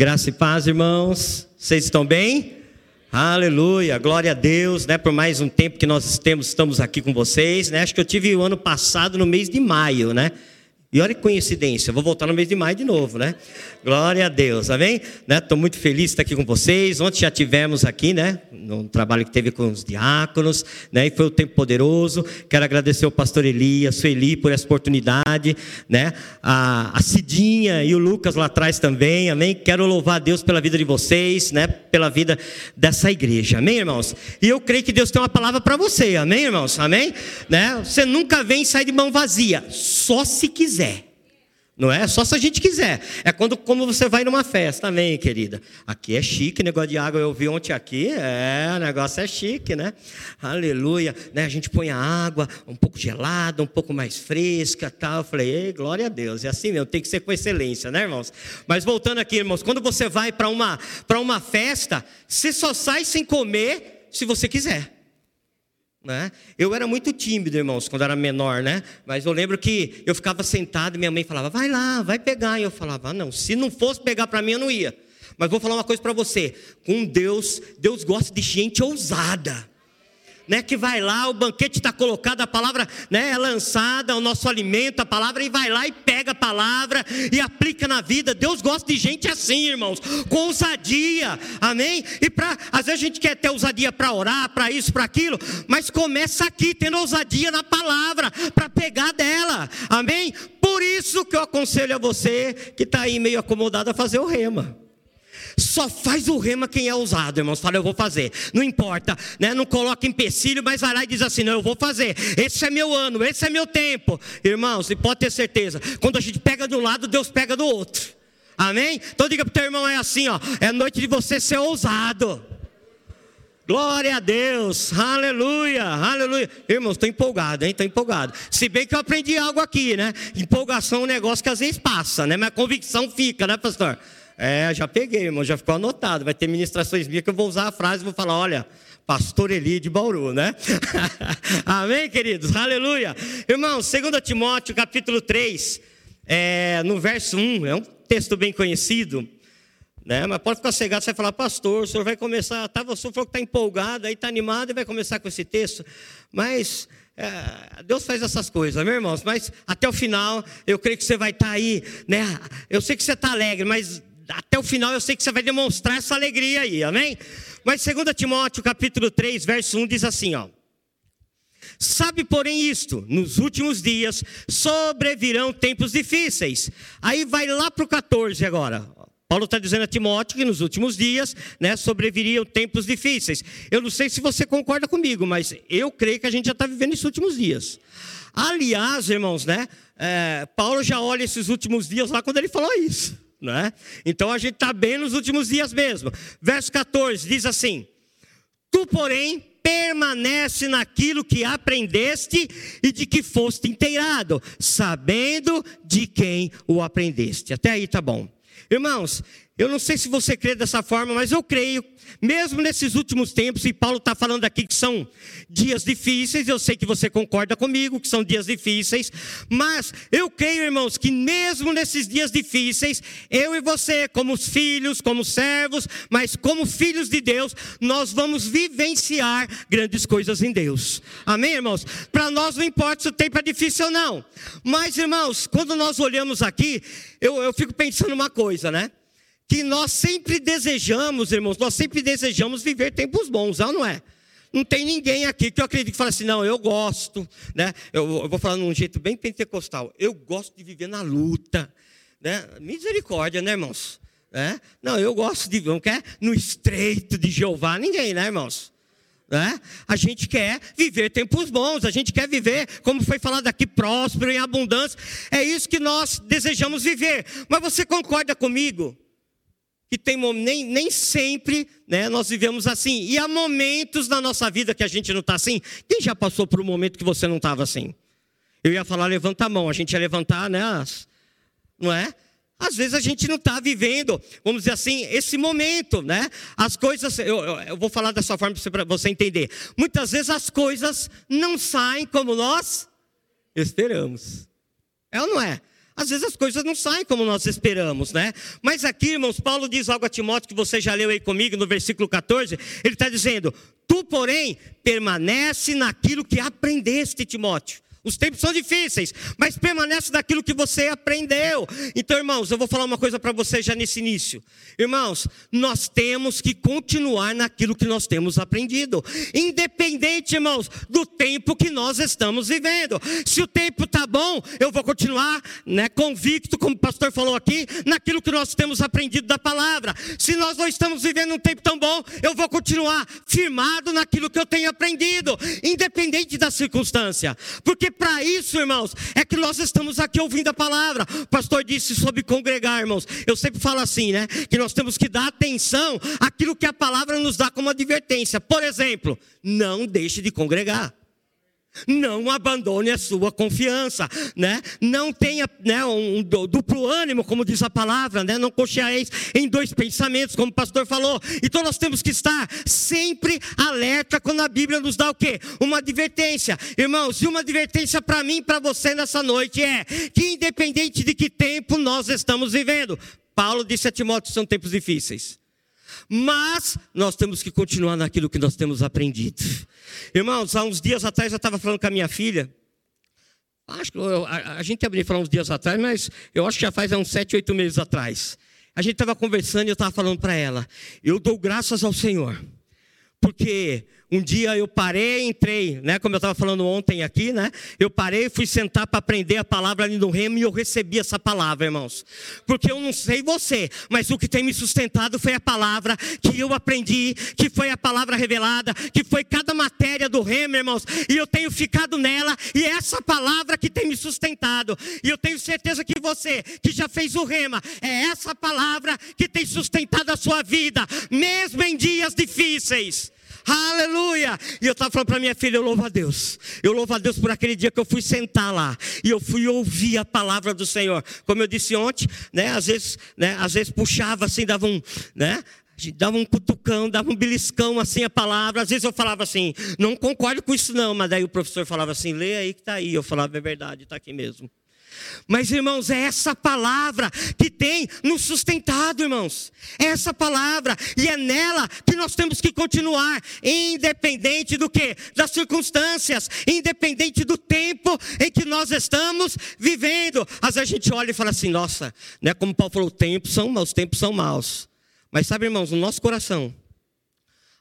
Graça e paz, irmãos. Vocês estão bem? Aleluia, glória a Deus, né? Por mais um tempo que nós temos, estamos aqui com vocês, né? Acho que eu tive o ano passado no mês de maio, né? E olha que coincidência, vou voltar no mês de maio de novo, né? Glória a Deus, amém? Estou né? muito feliz de estar aqui com vocês. Ontem já tivemos aqui, né? No trabalho que teve com os diáconos, né? E foi um tempo poderoso. Quero agradecer ao pastor Elias, Sueli por essa oportunidade, né? A, a Cidinha e o Lucas lá atrás também, amém? Quero louvar a Deus pela vida de vocês, né? Pela vida dessa igreja, amém, irmãos? E eu creio que Deus tem uma palavra para você, amém, irmãos? Amém? Né? Você nunca vem sair de mão vazia, só se quiser quiser. Não é só se a gente quiser. É quando como você vai numa festa também, querida. Aqui é chique, negócio de água. Eu vi ontem aqui. É, o negócio é chique, né? Aleluia. Né? A gente põe a água um pouco gelada, um pouco mais fresca tal. Eu falei, Ei, glória a Deus. É assim mesmo, tem que ser com excelência, né, irmãos? Mas voltando aqui, irmãos, quando você vai para uma, uma festa, você só sai sem comer se você quiser. Né? Eu era muito tímido, irmãos, quando era menor, né? Mas eu lembro que eu ficava sentado e minha mãe falava, vai lá, vai pegar. E eu falava, ah, não, se não fosse pegar para mim, eu não ia. Mas vou falar uma coisa para você: com Deus, Deus gosta de gente ousada né, que vai lá, o banquete está colocado, a palavra né, é lançada, o nosso alimento, a palavra, e vai lá e pega a palavra e aplica na vida. Deus gosta de gente assim, irmãos, com ousadia, amém? E para, às vezes a gente quer ter ousadia para orar, para isso, para aquilo, mas começa aqui, tendo ousadia na palavra, para pegar dela, amém? Por isso que eu aconselho a você que está aí meio acomodado a fazer o rema. Só faz o rema quem é ousado, irmãos. Fala, eu vou fazer. Não importa, né? Não coloca empecilho, mas vai lá e diz assim: não, eu vou fazer. Esse é meu ano, esse é meu tempo. Irmãos, e pode ter certeza, quando a gente pega de um lado, Deus pega do outro. Amém? Então diga para o teu irmão: é assim, ó. É noite de você ser ousado. Glória a Deus, aleluia, aleluia. Irmãos, estou empolgado, hein? Estou empolgado. Se bem que eu aprendi algo aqui, né? Empolgação é um negócio que às vezes passa, né? Mas a convicção fica, né, pastor? É, já peguei, irmão, já ficou anotado. Vai ter ministrações minhas que eu vou usar a frase e vou falar: olha, pastor Eli de Bauru, né? Amém, queridos? Aleluia. Irmãos, 2 Timóteo, capítulo 3, é, no verso 1, é um texto bem conhecido, né? Mas pode ficar cegado, você vai falar, pastor, o senhor vai começar, tá, o senhor falou que está empolgado, aí está animado e vai começar com esse texto, mas é, Deus faz essas coisas, meus irmãos, mas até o final, eu creio que você vai estar tá aí, né? Eu sei que você está alegre, mas até o final eu sei que você vai demonstrar essa alegria aí, amém? Mas 2 Timóteo capítulo 3, verso 1 diz assim, ó. Sabe, porém, isto: nos últimos dias sobrevirão tempos difíceis. Aí vai lá para o 14 agora. Paulo está dizendo a Timóteo que nos últimos dias né, sobreviriam tempos difíceis. Eu não sei se você concorda comigo, mas eu creio que a gente já está vivendo esses últimos dias. Aliás, irmãos, né, é, Paulo já olha esses últimos dias lá quando ele falou isso. Né? Então a gente está bem nos últimos dias mesmo. Verso 14 diz assim: Tu, porém, permanece naquilo que aprendeste e de que foste inteirado, sabendo de quem o aprendeste. Até aí tá bom. Irmãos, eu não sei se você crê dessa forma, mas eu creio, mesmo nesses últimos tempos, e Paulo está falando aqui que são dias difíceis, eu sei que você concorda comigo que são dias difíceis, mas eu creio, irmãos, que mesmo nesses dias difíceis, eu e você, como filhos, como servos, mas como filhos de Deus, nós vamos vivenciar grandes coisas em Deus. Amém, irmãos? Para nós não importa se o tempo é difícil ou não, mas, irmãos, quando nós olhamos aqui, eu, eu fico pensando uma coisa, né? Que nós sempre desejamos, irmãos, nós sempre desejamos viver tempos bons, não é? Não tem ninguém aqui que eu acredito que fala assim, não, eu gosto, né? Eu, eu vou falar num jeito bem pentecostal, eu gosto de viver na luta, né? Misericórdia, né, irmãos? É? Não, eu gosto de, não quer no estreito de Jeová, ninguém, né, irmãos? É? A gente quer viver tempos bons, a gente quer viver, como foi falado aqui, próspero, em abundância. É isso que nós desejamos viver. Mas você concorda comigo que tem nem, nem sempre né, nós vivemos assim. E há momentos na nossa vida que a gente não está assim. Quem já passou por um momento que você não estava assim? Eu ia falar, levanta a mão, a gente ia levantar, né? As, não é? Às vezes a gente não está vivendo, vamos dizer assim, esse momento, né? As coisas, eu, eu, eu vou falar dessa forma para você entender. Muitas vezes as coisas não saem como nós esperamos. É ou não é? Às vezes as coisas não saem como nós esperamos, né? Mas aqui, irmãos, Paulo diz algo a Timóteo que você já leu aí comigo no versículo 14. Ele está dizendo: Tu, porém, permanece naquilo que aprendeste, Timóteo. Os tempos são difíceis, mas permanece daquilo que você aprendeu. Então, irmãos, eu vou falar uma coisa para você já nesse início. Irmãos, nós temos que continuar naquilo que nós temos aprendido, independente, irmãos, do tempo que nós estamos vivendo. Se o tempo tá bom, eu vou continuar, né, convicto, como o pastor falou aqui, naquilo que nós temos aprendido da palavra. Se nós não estamos vivendo um tempo tão bom, eu vou continuar firmado naquilo que eu tenho aprendido, independente da circunstância. Porque para isso, irmãos, é que nós estamos aqui ouvindo a palavra. O pastor disse sobre congregar, irmãos. Eu sempre falo assim, né? Que nós temos que dar atenção àquilo que a palavra nos dá como advertência. Por exemplo, não deixe de congregar. Não abandone a sua confiança, né? Não tenha né, um duplo ânimo, como diz a palavra, né? Não cocheareis em dois pensamentos, como o pastor falou. Então nós temos que estar sempre alerta quando a Bíblia nos dá o quê? Uma advertência. Irmãos, e uma advertência para mim e para você nessa noite é que independente de que tempo nós estamos vivendo, Paulo disse a Timóteo, são tempos difíceis. Mas nós temos que continuar naquilo que nós temos aprendido. Irmãos, há uns dias atrás eu estava falando com a minha filha. Acho que eu, a, a, gente abriu falar uns dias atrás, mas eu acho que já faz uns sete, oito meses atrás. A gente estava conversando e eu estava falando para ela: eu dou graças ao Senhor, porque um dia eu parei, entrei, né? Como eu estava falando ontem aqui, né? Eu parei, fui sentar para aprender a palavra ali no remo e eu recebi essa palavra, irmãos. Porque eu não sei você, mas o que tem me sustentado foi a palavra que eu aprendi, que foi a palavra revelada, que foi cada matéria do remo, irmãos. E eu tenho ficado nela e é essa palavra que tem me sustentado. E eu tenho certeza que você, que já fez o rema, é essa palavra que tem sustentado a sua vida, mesmo em dias difíceis. Aleluia! E eu estava falando para minha filha, eu louvo a Deus. Eu louvo a Deus por aquele dia que eu fui sentar lá e eu fui ouvir a palavra do Senhor. Como eu disse ontem, né? Às vezes, né? Às vezes puxava assim, dava um, né? dava um cutucão, dava um beliscão assim a palavra. Às vezes eu falava assim, não concordo com isso não, mas daí o professor falava assim, lê aí que está aí. Eu falava, é verdade, está aqui mesmo. Mas, irmãos, é essa palavra que tem nos sustentado, irmãos. É essa palavra, e é nela que nós temos que continuar, independente do que? Das circunstâncias, independente do tempo em que nós estamos vivendo. Às vezes a gente olha e fala assim, nossa, né, como Paulo falou, tempos são maus, os tempos são maus. Mas sabe, irmãos, no nosso coração,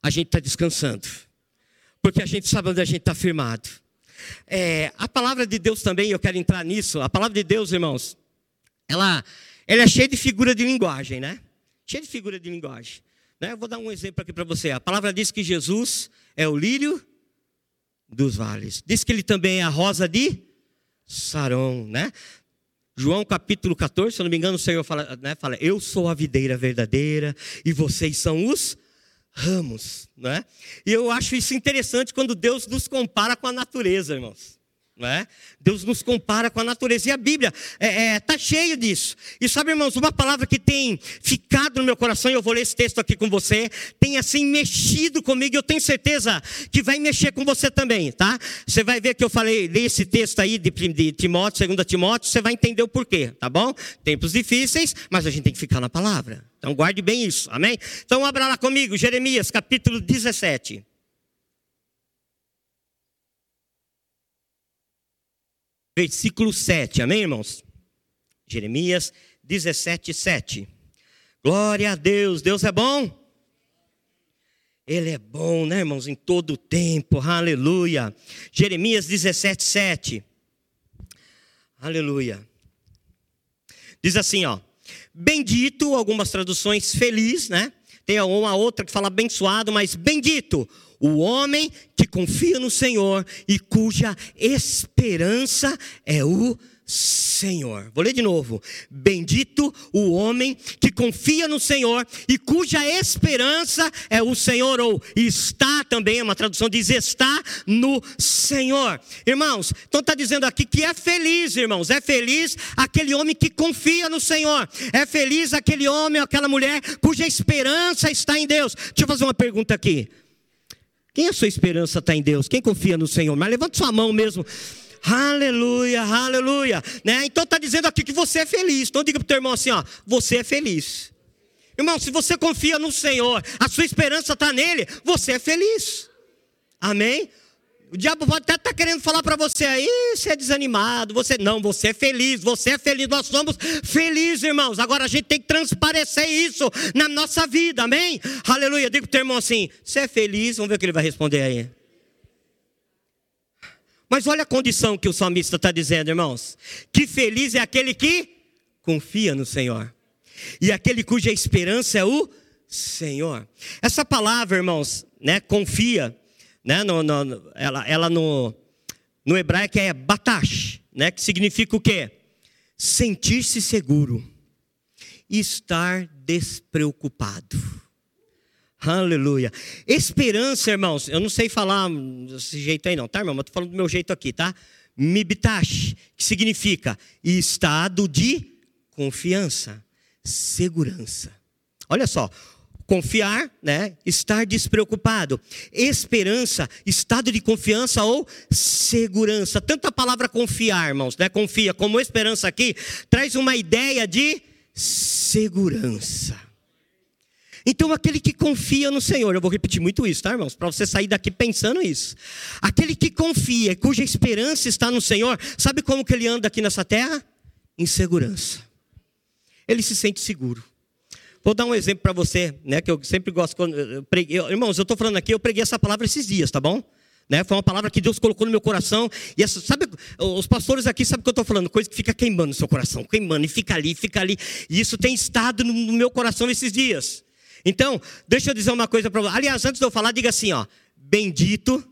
a gente está descansando. Porque a gente sabe onde a gente está firmado. É, a palavra de Deus também, eu quero entrar nisso. A palavra de Deus, irmãos, ela, ela é cheia de figura de linguagem, né? Cheia de figura de linguagem. Né? Eu vou dar um exemplo aqui para você. A palavra diz que Jesus é o lírio dos vales. Diz que ele também é a rosa de Saron, né? João capítulo 14, se eu não me engano, o Senhor fala, né, fala, eu sou a videira verdadeira e vocês são os ramos, né? E eu acho isso interessante quando Deus nos compara com a natureza, irmãos. É? Deus nos compara com a natureza. E a Bíblia está é, é, tá cheia disso. E sabe, irmãos, uma palavra que tem ficado no meu coração, e eu vou ler esse texto aqui com você, tem assim mexido comigo, e eu tenho certeza que vai mexer com você também, tá? Você vai ver que eu falei, li esse texto aí de, de Timóteo, 2 Timóteo, você vai entender o porquê, tá bom? Tempos difíceis, mas a gente tem que ficar na palavra. Então guarde bem isso, amém? Então abra lá comigo, Jeremias capítulo 17. Versículo 7. Amém, irmãos? Jeremias 17, 7. Glória a Deus, Deus é bom? Ele é bom, né, irmãos, em todo o tempo, aleluia. Jeremias 17, 7. Aleluia. Diz assim, ó. Bendito, algumas traduções feliz, né? Tem uma outra que fala abençoado, mas bendito o homem que confia no Senhor e cuja esperança é o Senhor. Vou ler de novo. Bendito o homem que confia no Senhor e cuja esperança é o Senhor, ou está também, uma tradução diz está no Senhor. Irmãos, então está dizendo aqui que é feliz, irmãos, é feliz aquele homem que confia no Senhor, é feliz aquele homem, aquela mulher cuja esperança está em Deus. Deixa eu fazer uma pergunta aqui. Quem a sua esperança está em Deus? Quem confia no Senhor? Mas levante sua mão mesmo. Aleluia, aleluia. Né? Então está dizendo aqui que você é feliz. Então diga para o teu irmão assim: ó, você é feliz. Irmão, se você confia no Senhor, a sua esperança está nele, você é feliz. Amém? O diabo pode até estar tá querendo falar para você aí, você é desanimado, você não, você é feliz, você é feliz, nós somos felizes, irmãos. Agora a gente tem que transparecer isso na nossa vida, amém? Aleluia. Diga para o teu irmão assim: você é feliz? Vamos ver o que ele vai responder aí. Mas olha a condição que o salmista está dizendo, irmãos: que feliz é aquele que confia no Senhor e aquele cuja esperança é o Senhor. Essa palavra, irmãos, né, confia, né, no, no, ela, ela no, no hebraico é batash, né, que significa o quê? Sentir-se seguro estar despreocupado. Aleluia. Esperança, irmãos, eu não sei falar desse jeito aí não, tá, irmão? Mas estou falando do meu jeito aqui, tá? Mibitash, que significa estado de confiança segurança. Olha só, confiar, né? Estar despreocupado. Esperança, estado de confiança ou segurança. Tanto a palavra confiar, irmãos, né? Confia como esperança aqui traz uma ideia de segurança. Então, aquele que confia no Senhor, eu vou repetir muito isso, tá, irmãos? Para você sair daqui pensando isso. Aquele que confia, cuja esperança está no Senhor, sabe como que ele anda aqui nessa terra? Em segurança ele se sente seguro. Vou dar um exemplo para você, né, que eu sempre gosto. Quando eu preguei, irmãos, eu estou falando aqui, eu preguei essa palavra esses dias, tá bom? Né, foi uma palavra que Deus colocou no meu coração. E essa, sabe, os pastores aqui sabem o que eu estou falando, coisa que fica queimando no seu coração, queimando, e fica ali, fica ali. E isso tem estado no, no meu coração esses dias. Então, deixa eu dizer uma coisa para você. Aliás, antes de eu falar, diga assim, ó, bendito.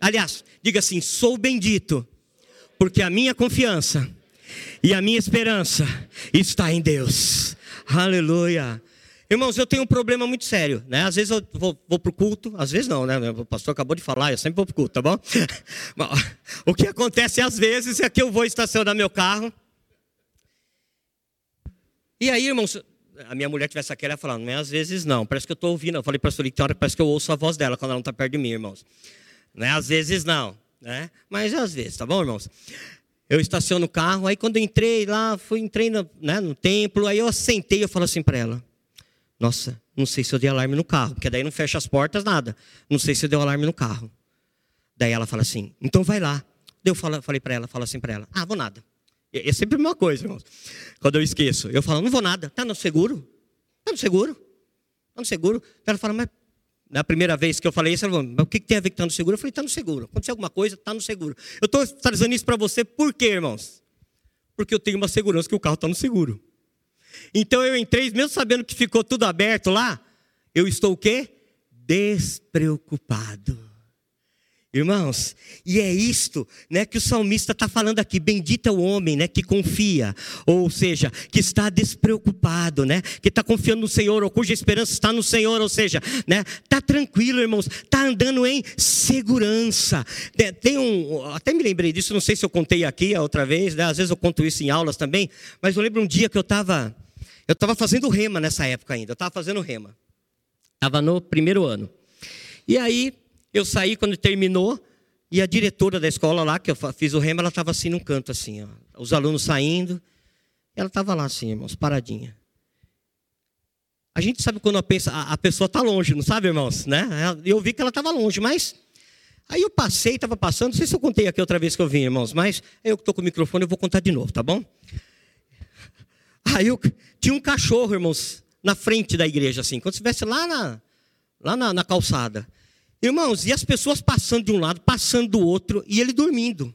Aliás, diga assim, sou bendito, porque a minha confiança e a minha esperança está em Deus. Aleluia. Irmãos, eu tenho um problema muito sério, né? Às vezes eu vou, vou para o culto, às vezes não, né? O pastor acabou de falar, eu sempre vou para o culto, tá bom? o que acontece às vezes é que eu vou estacionar meu carro. E aí, irmãos, a minha mulher tivesse aqui, ela ia não é às vezes não, parece que eu estou ouvindo. Eu falei para a tem hora parece que eu ouço a voz dela quando ela não está perto de mim, irmãos. Não é às vezes não, né? Mas é às vezes, tá bom, irmãos? Eu estaciono o carro, aí quando eu entrei lá, fui, entrei no, né, no templo, aí eu sentei eu falo assim para ela, nossa, não sei se eu dei alarme no carro, porque daí não fecha as portas, nada. Não sei se eu dei alarme no carro. Daí ela fala assim, então vai lá. Daí eu falo, falei para ela, falo assim para ela, ah, vou nada. É, sempre a mesma coisa, irmãos. Quando eu esqueço, eu falo, não vou nada. Tá no seguro? Tá no seguro? Tá no seguro? Ela fala, mas na primeira vez que eu falei isso, falou, mas o que tem a ver com estar tá no seguro? Eu falei, está no seguro. Aconteceu alguma coisa, está no seguro. Eu estou trazendo isso para você por quê, irmãos? Porque eu tenho uma segurança que o carro está no seguro. Então eu entrei, mesmo sabendo que ficou tudo aberto lá, eu estou o quê? Despreocupado. Irmãos, e é isto, né, que o salmista está falando aqui. Bendito é o homem, né, que confia, ou seja, que está despreocupado, né, que está confiando no Senhor, ou cuja esperança está no Senhor, ou seja, né, está tranquilo, irmãos, está andando em segurança. Tem um, até me lembrei disso, não sei se eu contei aqui a outra vez, né, às vezes eu conto isso em aulas também, mas eu lembro um dia que eu estava, eu estava fazendo rema nessa época ainda, eu estava fazendo rema, estava no primeiro ano, e aí eu saí quando terminou e a diretora da escola lá, que eu fiz o remo, ela estava assim num canto, assim, ó, os alunos saindo. Ela estava lá assim, irmãos, paradinha. A gente sabe quando pensa, a pessoa está longe, não sabe, irmãos? Né? Eu vi que ela estava longe, mas Aí eu passei, estava passando, não sei se eu contei aqui outra vez que eu vim, irmãos, mas eu que estou com o microfone, eu vou contar de novo, tá bom? Aí eu, tinha um cachorro, irmãos, na frente da igreja, assim, quando estivesse lá na, lá na, na calçada. Irmãos, e as pessoas passando de um lado, passando do outro, e ele dormindo.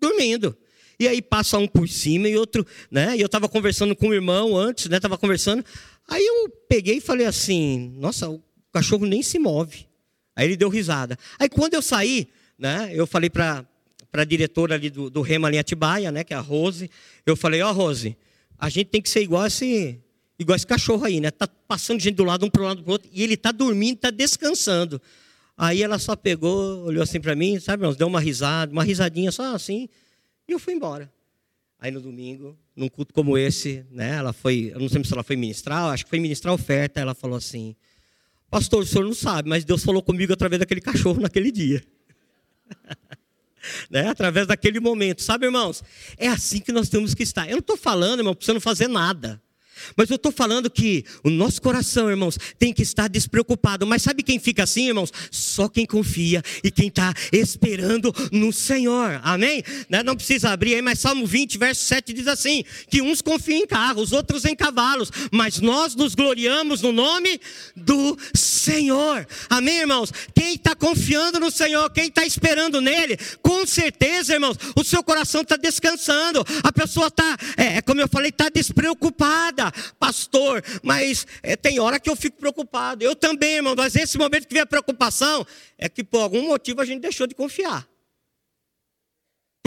Dormindo. E aí passa um por cima e outro, né? E eu estava conversando com o irmão antes, né? Estava conversando. Aí eu peguei e falei assim: Nossa, o cachorro nem se move. Aí ele deu risada. Aí quando eu saí, né? Eu falei para a diretora ali do, do Rema ali Atibaia, né? Que é a Rose. Eu falei: Ó, oh, Rose, a gente tem que ser igual esse igual esse cachorro aí, né? Tá passando gente do lado, um para o lado para outro, e ele está dormindo, está descansando. Aí ela só pegou, olhou assim para mim, sabe, irmãos, deu uma risada, uma risadinha só assim, e eu fui embora. Aí no domingo, num culto como esse, né, ela foi, eu não sei se ela foi ministrar, acho que foi ministrar oferta, ela falou assim: Pastor, o senhor não sabe, mas Deus falou comigo através daquele cachorro naquele dia. né? Através daquele momento, sabe, irmãos? É assim que nós temos que estar. Eu não estou falando, irmão, para você não fazer nada. Mas eu estou falando que o nosso coração, irmãos, tem que estar despreocupado. Mas sabe quem fica assim, irmãos? Só quem confia e quem está esperando no Senhor. Amém? Né? Não precisa abrir aí, mas Salmo 20, verso 7 diz assim: que uns confiam em carros, outros em cavalos, mas nós nos gloriamos no nome do Senhor. Amém, irmãos? Quem está confiando no Senhor, quem está esperando nele, com certeza, irmãos, o seu coração está descansando. A pessoa está, é, como eu falei, está despreocupada pastor, mas é, tem hora que eu fico preocupado. Eu também, irmão, mas esse momento que vem a preocupação é que por algum motivo a gente deixou de confiar.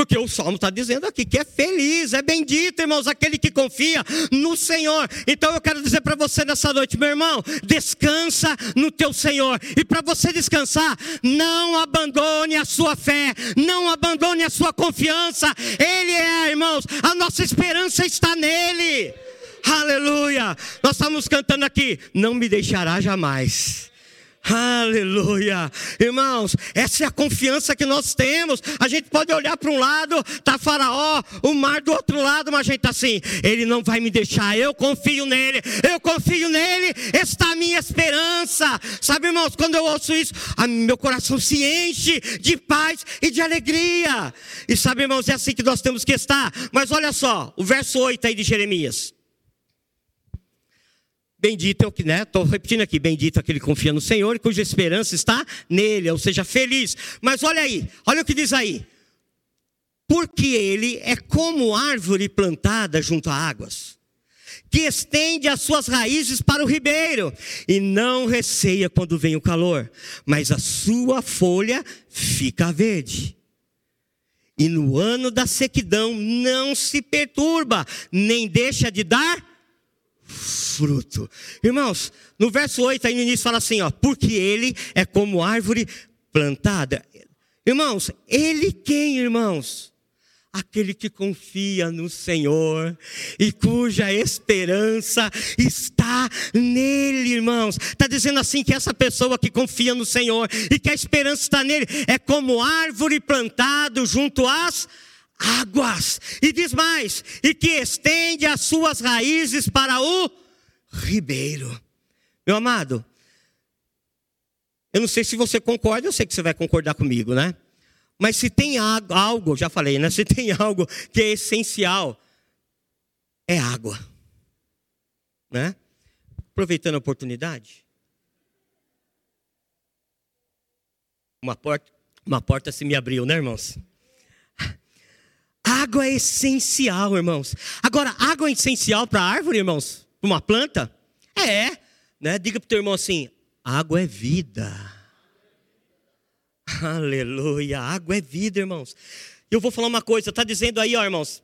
Porque o Salmo está dizendo aqui que é feliz, é bendito, irmãos, aquele que confia no Senhor. Então eu quero dizer para você nessa noite, meu irmão, descansa no teu Senhor. E para você descansar, não abandone a sua fé, não abandone a sua confiança. Ele é, irmãos, a nossa esperança está nele. Aleluia! Nós estamos cantando aqui, não me deixará jamais. Aleluia, irmãos, essa é a confiança que nós temos. A gente pode olhar para um lado, tá Faraó, o mar do outro lado, mas a gente está assim: Ele não vai me deixar. Eu confio nele, eu confio nele. Está a minha esperança. Sabe, irmãos, quando eu ouço isso, meu coração se enche de paz e de alegria. E sabe, irmãos, é assim que nós temos que estar. Mas olha só, o verso 8 aí de Jeremias. Bendito é o que, né? Estou repetindo aqui, bendito aquele que confia no Senhor e cuja esperança está nele, ou seja, feliz. Mas olha aí, olha o que diz aí. Porque ele é como árvore plantada junto a águas, que estende as suas raízes para o ribeiro, e não receia quando vem o calor, mas a sua folha fica verde. E no ano da sequidão não se perturba, nem deixa de dar fruto. Irmãos, no verso 8 aí no início fala assim, ó, porque ele é como árvore plantada. Irmãos, ele quem, irmãos? Aquele que confia no Senhor e cuja esperança está nele, irmãos. Está dizendo assim que essa pessoa que confia no Senhor e que a esperança está nele é como árvore plantada junto às águas. E diz mais: e que estende as suas raízes para o ribeiro. Meu amado, eu não sei se você concorda, eu sei que você vai concordar comigo, né? Mas se tem algo, já falei, né? Se tem algo que é essencial, é água. Né? Aproveitando a oportunidade. Uma porta, uma porta se me abriu, né, irmãos? Água é essencial, irmãos. Agora, água é essencial para a árvore, irmãos? Para uma planta? É. Né? Diga para o teu irmão assim: água é vida. Aleluia. Água é vida, irmãos. Eu vou falar uma coisa, está dizendo aí, ó, irmãos,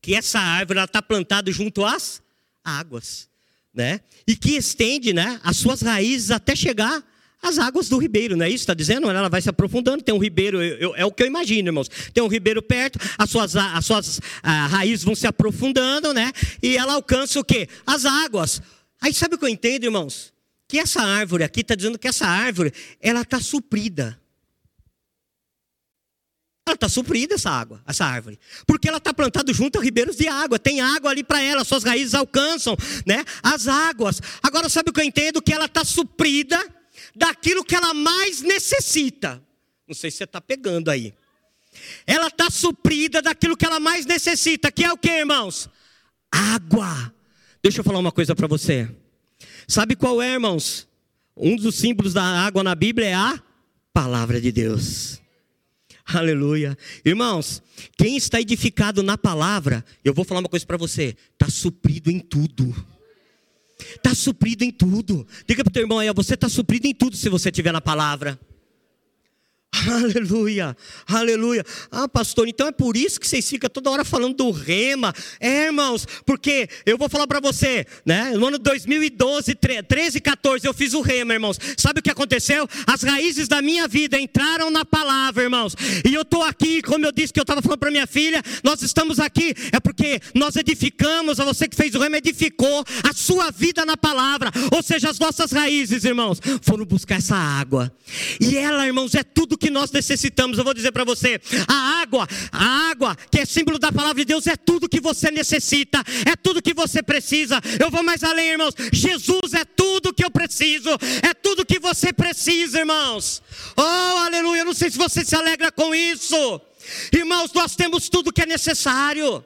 que essa árvore está plantada junto às águas, né? E que estende, né, as suas raízes até chegar as águas do ribeiro, não é isso? Está dizendo? Ela vai se aprofundando. Tem um ribeiro, eu, eu, é o que eu imagino, irmãos. Tem um ribeiro perto, as suas, as suas ah, raízes vão se aprofundando, né? E ela alcança o quê? As águas. Aí sabe o que eu entendo, irmãos? Que essa árvore aqui está dizendo que essa árvore, ela está suprida. Ela está suprida essa água, essa árvore. Porque ela está plantada junto a ribeiros de água. Tem água ali para ela, suas raízes alcançam né, as águas. Agora, sabe o que eu entendo? Que ela está suprida daquilo que ela mais necessita. Não sei se você está pegando aí. Ela está suprida daquilo que ela mais necessita, que é o que, irmãos? Água. Deixa eu falar uma coisa para você. Sabe qual é, irmãos? Um dos símbolos da água na Bíblia é a palavra de Deus. Aleluia. Irmãos, quem está edificado na palavra, eu vou falar uma coisa para você, está suprido em tudo. Está suprido em tudo. Diga para o teu irmão aí, você está suprido em tudo se você estiver na palavra. Aleluia, aleluia. Ah, pastor, então é por isso que vocês ficam toda hora falando do rema. É, irmãos, porque eu vou falar para você, né? No ano 2012, 13, 14, eu fiz o rema, irmãos. Sabe o que aconteceu? As raízes da minha vida entraram na palavra, irmãos. E eu estou aqui, como eu disse que eu estava falando para minha filha, nós estamos aqui, é porque nós edificamos, a você que fez o rema edificou a sua vida na palavra. Ou seja, as nossas raízes, irmãos, foram buscar essa água. E ela, irmãos, é tudo que nós necessitamos. Eu vou dizer para você: a água, a água, que é símbolo da palavra de Deus, é tudo que você necessita, é tudo que você precisa. Eu vou mais além, irmãos. Jesus é tudo que eu preciso, é tudo que você precisa, irmãos. Oh, aleluia. Eu não sei se você se alegra com isso. Irmãos, nós temos tudo que é necessário.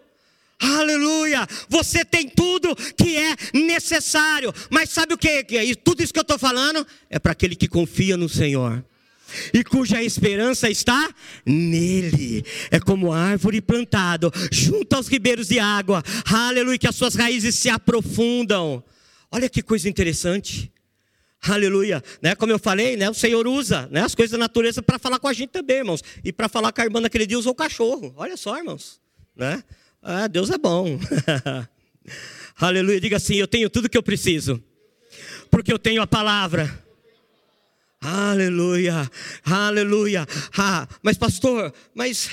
Aleluia! Você tem tudo que é necessário. Mas sabe o que? E tudo isso que eu estou falando é para aquele que confia no Senhor. E cuja esperança está nele. É como árvore plantado junto aos ribeiros de água. Aleluia, que as suas raízes se aprofundam. Olha que coisa interessante. Aleluia, né? Como eu falei, né? O Senhor usa, né? As coisas da natureza para falar com a gente também, irmãos. E para falar com a irmã naquele dia usou o cachorro. Olha só, irmãos, né? Ah, Deus é bom. Aleluia. Diga assim: Eu tenho tudo que eu preciso, porque eu tenho a palavra. Aleluia, aleluia. Ah, mas, pastor, mas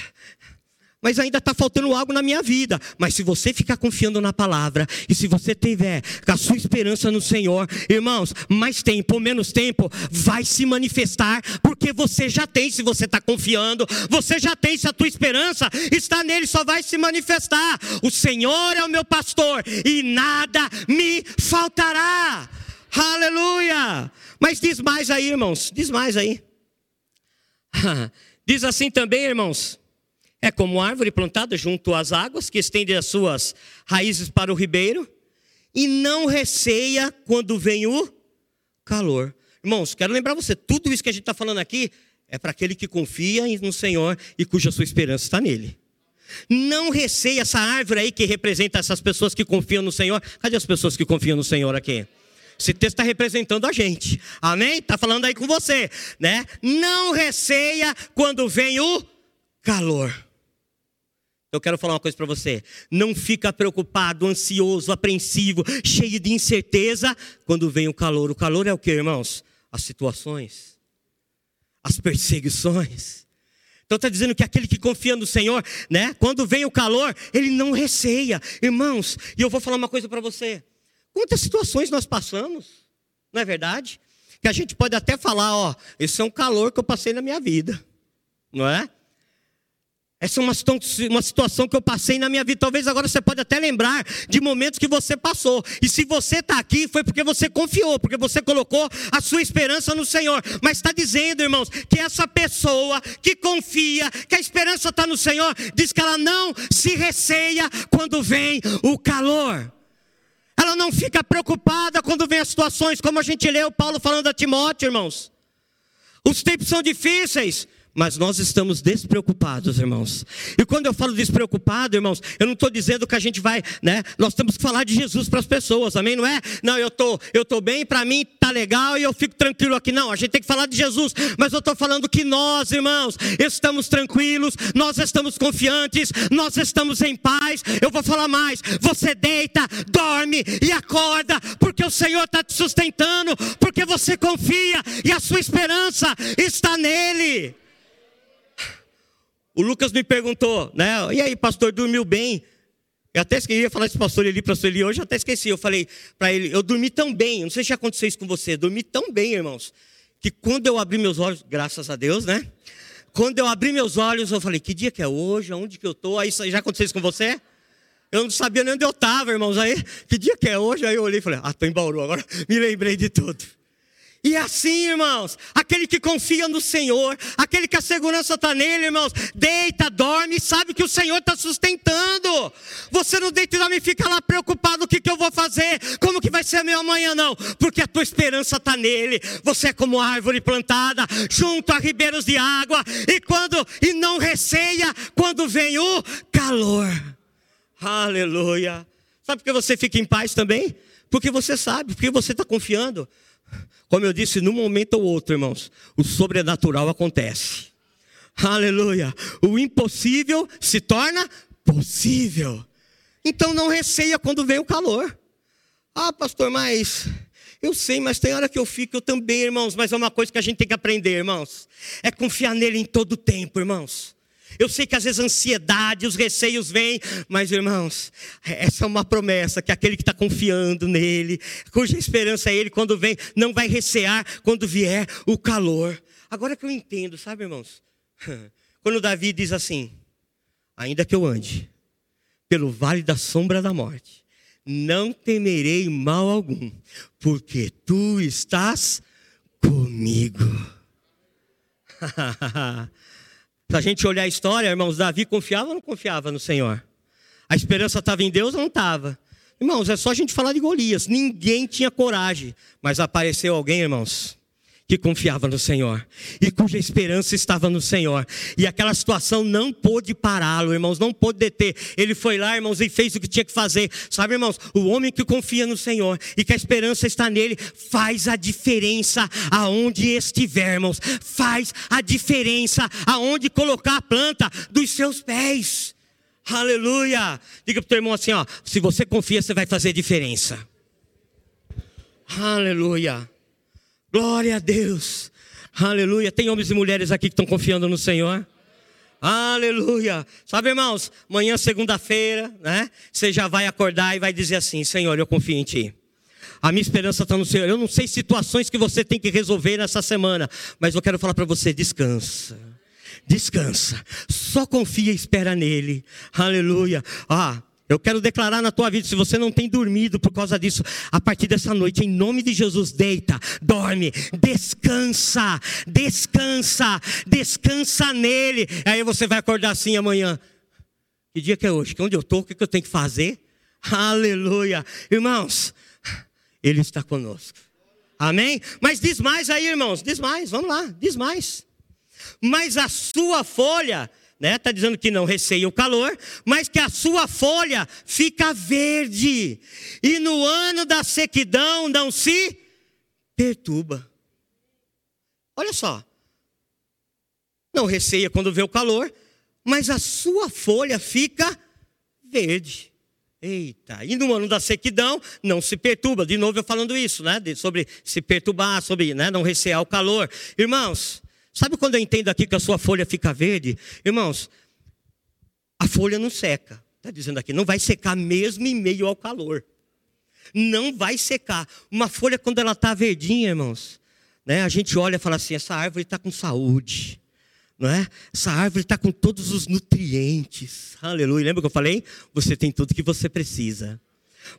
mas ainda está faltando algo na minha vida. Mas se você ficar confiando na palavra, e se você tiver a sua esperança no Senhor, irmãos, mais tempo ou menos tempo, vai se manifestar, porque você já tem, se você está confiando, você já tem, se a tua esperança está nele, só vai se manifestar. O Senhor é o meu pastor, e nada me faltará. Aleluia! Mas diz mais aí, irmãos, diz mais aí. Diz assim também, irmãos é como árvore plantada junto às águas, que estende as suas raízes para o ribeiro, e não receia quando vem o calor. Irmãos, quero lembrar você, tudo isso que a gente está falando aqui é para aquele que confia no Senhor e cuja sua esperança está nele. Não receia essa árvore aí que representa essas pessoas que confiam no Senhor. Cadê as pessoas que confiam no Senhor aqui? Esse texto está representando a gente. Amém? Está falando aí com você, né? Não receia quando vem o calor. Eu quero falar uma coisa para você. Não fica preocupado, ansioso, apreensivo, cheio de incerteza quando vem o calor. O calor é o que, irmãos? As situações, as perseguições. Então está dizendo que aquele que confia no Senhor, né? Quando vem o calor, ele não receia, irmãos. E eu vou falar uma coisa para você. Quantas situações nós passamos, não é verdade? Que a gente pode até falar, ó, esse é um calor que eu passei na minha vida, não é? Essa é uma, uma situação que eu passei na minha vida. Talvez agora você pode até lembrar de momentos que você passou. E se você está aqui, foi porque você confiou, porque você colocou a sua esperança no Senhor. Mas está dizendo, irmãos, que essa pessoa que confia, que a esperança está no Senhor, diz que ela não se receia quando vem o calor. Ela não fica preocupada quando vem as situações, como a gente leu Paulo falando a Timóteo, irmãos. Os tempos são difíceis, mas nós estamos despreocupados, irmãos. E quando eu falo despreocupado, irmãos, eu não estou dizendo que a gente vai, né? Nós temos que falar de Jesus para as pessoas, amém? Não é? Não, eu tô, eu tô bem, para mim tá legal e eu fico tranquilo aqui. Não, a gente tem que falar de Jesus. Mas eu estou falando que nós, irmãos, estamos tranquilos, nós estamos confiantes, nós estamos em paz. Eu vou falar mais. Você deita, dorme e acorda, porque o Senhor está te sustentando, porque você confia e a sua esperança está nele. O Lucas me perguntou, né? E aí, pastor, dormiu bem? Eu até queria falar esse pastor ali, pastor Eli, hoje eu até esqueci. Eu falei para ele, eu dormi tão bem, não sei se já aconteceu isso com você, dormi tão bem, irmãos, que quando eu abri meus olhos, graças a Deus, né? Quando eu abri meus olhos, eu falei, que dia que é hoje? Onde que eu estou? Aí já aconteceu isso com você? Eu não sabia nem onde eu estava, irmãos. Aí, que dia que é hoje? Aí eu olhei e falei, ah, estou em Bauru, agora me lembrei de tudo. E é assim, irmãos, aquele que confia no Senhor, aquele que a segurança está nele, irmãos, deita, dorme sabe que o Senhor está sustentando. Você não deita e dorme e fica lá preocupado: o que, que eu vou fazer, como que vai ser meu amanhã, não, porque a tua esperança está nele. Você é como árvore plantada junto a ribeiros de água, e quando e não receia quando vem o calor. Aleluia. Sabe por que você fica em paz também? Porque você sabe, porque você está confiando. Como eu disse, num momento ou outro, irmãos, o sobrenatural acontece. Aleluia. O impossível se torna possível. Então não receia quando vem o calor. Ah, pastor, mas eu sei, mas tem hora que eu fico, eu também, irmãos, mas é uma coisa que a gente tem que aprender, irmãos. É confiar nele em todo tempo, irmãos. Eu sei que às vezes a ansiedade, os receios vêm, mas irmãos, essa é uma promessa que aquele que está confiando nele, cuja esperança é ele, quando vem, não vai recear quando vier o calor. Agora que eu entendo, sabe, irmãos? Quando Davi diz assim: Ainda que eu ande pelo vale da sombra da morte, não temerei mal algum, porque tu estás comigo. Se a gente olhar a história, irmãos, Davi confiava ou não confiava no Senhor? A esperança estava em Deus ou não estava? Irmãos, é só a gente falar de Golias. Ninguém tinha coragem, mas apareceu alguém, irmãos, que confiava no Senhor e cuja esperança estava no Senhor. E aquela situação não pôde pará-lo, irmãos, não pôde deter. Ele foi lá, irmãos, e fez o que tinha que fazer. Sabe, irmãos, o homem que confia no Senhor e que a esperança está nele faz a diferença aonde estiver, irmãos. Faz a diferença aonde colocar a planta dos seus pés. Aleluia! Diga para o teu irmão assim, ó, se você confia, você vai fazer diferença. Aleluia! Glória a Deus. Aleluia. Tem homens e mulheres aqui que estão confiando no Senhor. Aleluia. Sabe, irmãos, amanhã, segunda-feira, né? Você já vai acordar e vai dizer assim: Senhor, eu confio em Ti. A minha esperança está no Senhor. Eu não sei situações que você tem que resolver nessa semana, mas eu quero falar para você: descansa. Descansa. Só confia e espera nele. Aleluia. Ah, eu quero declarar na tua vida, se você não tem dormido por causa disso, a partir dessa noite, em nome de Jesus, deita, dorme, descansa, descansa, descansa nele. Aí você vai acordar assim amanhã. Que dia que é hoje? Que onde eu estou? O que eu tenho que fazer? Aleluia. Irmãos, Ele está conosco. Amém? Mas diz mais aí, irmãos, diz mais, vamos lá, diz mais. Mas a sua folha né? Está dizendo que não receia o calor, mas que a sua folha fica verde. E no ano da sequidão não se perturba. Olha só. Não receia quando vê o calor, mas a sua folha fica verde. Eita, e no ano da sequidão não se perturba. De novo eu falando isso, né? sobre se perturbar, sobre né? não recear o calor. Irmãos, Sabe quando eu entendo aqui que a sua folha fica verde? Irmãos, a folha não seca. Está dizendo aqui, não vai secar mesmo em meio ao calor. Não vai secar. Uma folha, quando ela está verdinha, irmãos, né, a gente olha e fala assim: essa árvore está com saúde. Não é? Essa árvore está com todos os nutrientes. Aleluia. Lembra que eu falei? Você tem tudo que você precisa.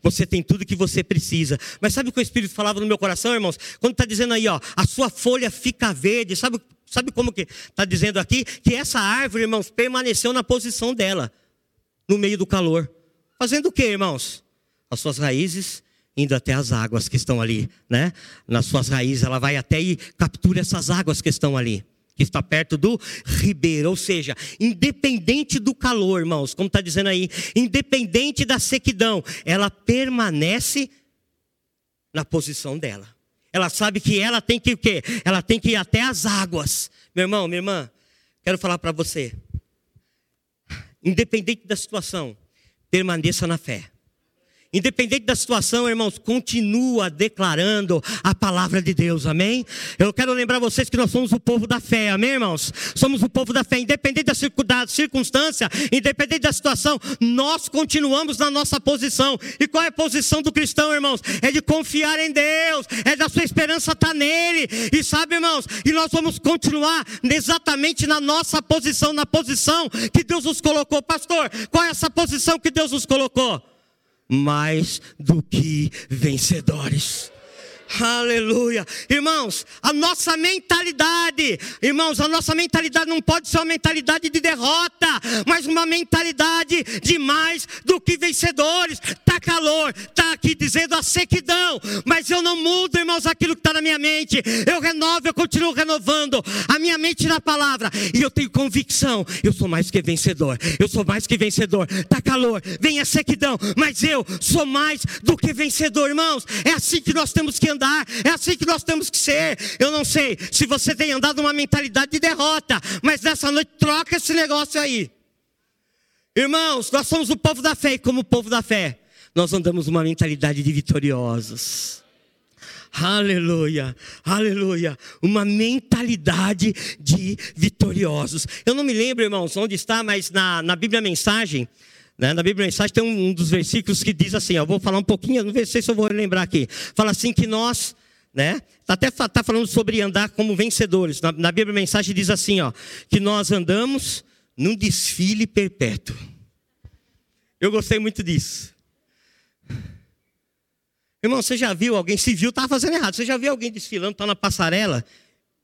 Você tem tudo que você precisa. Mas sabe o que o Espírito falava no meu coração, irmãos? Quando está dizendo aí, ó, a sua folha fica verde. Sabe Sabe como que está dizendo aqui? Que essa árvore, irmãos, permaneceu na posição dela, no meio do calor. Fazendo o que, irmãos? As suas raízes indo até as águas que estão ali, né? Nas suas raízes, ela vai até e captura essas águas que estão ali, que está perto do ribeiro, ou seja, independente do calor, irmãos, como está dizendo aí, independente da sequidão, ela permanece na posição dela. Ela sabe que ela tem que o quê? Ela tem que ir até as águas. Meu irmão, minha irmã, quero falar para você. Independente da situação, permaneça na fé. Independente da situação, irmãos, continua declarando a palavra de Deus, amém? Eu quero lembrar vocês que nós somos o povo da fé, amém, irmãos? Somos o povo da fé, independente da circunstância, independente da situação, nós continuamos na nossa posição. E qual é a posição do cristão, irmãos? É de confiar em Deus, é da sua esperança estar tá nele. E sabe, irmãos, e nós vamos continuar exatamente na nossa posição, na posição que Deus nos colocou. Pastor, qual é essa posição que Deus nos colocou? Mais do que vencedores. Aleluia. Irmãos, a nossa mentalidade, irmãos, a nossa mentalidade não pode ser uma mentalidade de derrota, mas uma mentalidade de mais do que vencedores. Tá calor, tá aqui dizendo a sequidão, mas eu não mudo, irmãos, aquilo que está na minha mente. Eu renovo, eu continuo renovando a minha mente na palavra, e eu tenho convicção, eu sou mais que vencedor. Eu sou mais que vencedor. Tá calor, vem a sequidão, mas eu sou mais do que vencedor, irmãos. É assim que nós temos que andar, é assim que nós temos que ser. Eu não sei se você tem andado numa mentalidade de derrota, mas nessa noite troca esse negócio aí. Irmãos, nós somos o povo da fé, e como povo da fé, nós andamos numa mentalidade de vitoriosos. Aleluia, aleluia. Uma mentalidade de vitoriosos. Eu não me lembro, irmãos, onde está, mas na, na Bíblia Mensagem, né? Na Bíblia Mensagem tem um, um, dos versículos que diz assim, eu vou falar um pouquinho, não sei se eu vou lembrar aqui. Fala assim que nós, né? Tá até tá falando sobre andar como vencedores. Na, na Bíblia mensagem diz assim, ó, que nós andamos num desfile perpétuo. Eu gostei muito disso. Irmão, você já viu alguém, se viu, estava fazendo errado. Você já viu alguém desfilando, está na passarela?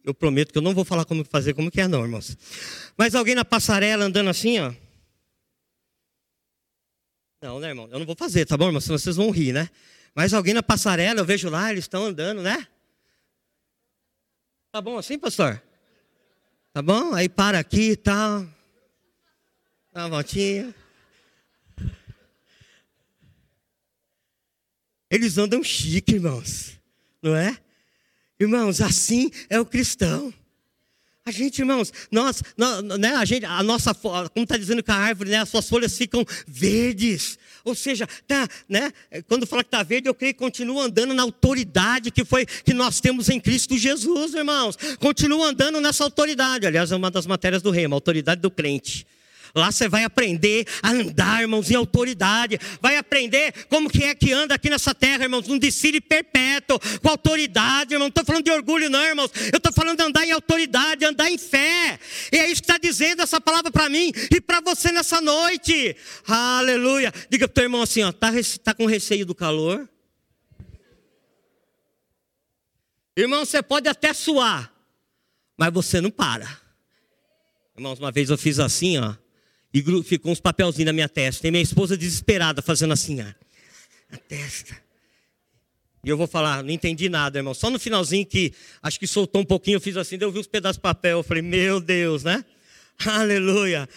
Eu prometo que eu não vou falar como fazer, como que é não, irmãos. Mas alguém na passarela andando assim, ó. Não, né, irmão? Eu não vou fazer, tá bom, irmão? Senão vocês vão rir, né? Mas alguém na passarela, eu vejo lá, eles estão andando, né? Tá bom assim, pastor? Tá bom? Aí para aqui e tal. Dá uma voltinha. Eles andam chique, irmãos. Não é? Irmãos, assim é o cristão. A gente, irmãos, nós, nós né, a, gente, a nossa, como está dizendo que a árvore, né, as suas folhas ficam verdes. Ou seja, tá, né, quando fala que está verde, eu creio que continua andando na autoridade que foi que nós temos em Cristo Jesus, irmãos. Continua andando nessa autoridade. Aliás, é uma das matérias do rei, a autoridade do crente. Lá você vai aprender a andar, irmãos, em autoridade. Vai aprender como que é que anda aqui nessa terra, irmãos, num desfile perpétuo, com autoridade, irmão. Não estou falando de orgulho, não, irmãos. Eu estou falando de andar em autoridade, andar em fé. E é isso que está dizendo essa palavra para mim e para você nessa noite. Aleluia. Diga para o teu irmão assim, ó, tá, tá com receio do calor? Irmão, você pode até suar, mas você não para. Irmãos, uma vez eu fiz assim, ó e ficou uns papelzinhos na minha testa. E minha esposa desesperada fazendo assim, ó, a testa. E eu vou falar, não entendi nada, irmão. Só no finalzinho que acho que soltou um pouquinho, eu fiz assim, daí eu vi uns pedaços de papel. Eu falei, meu Deus, né? Aleluia.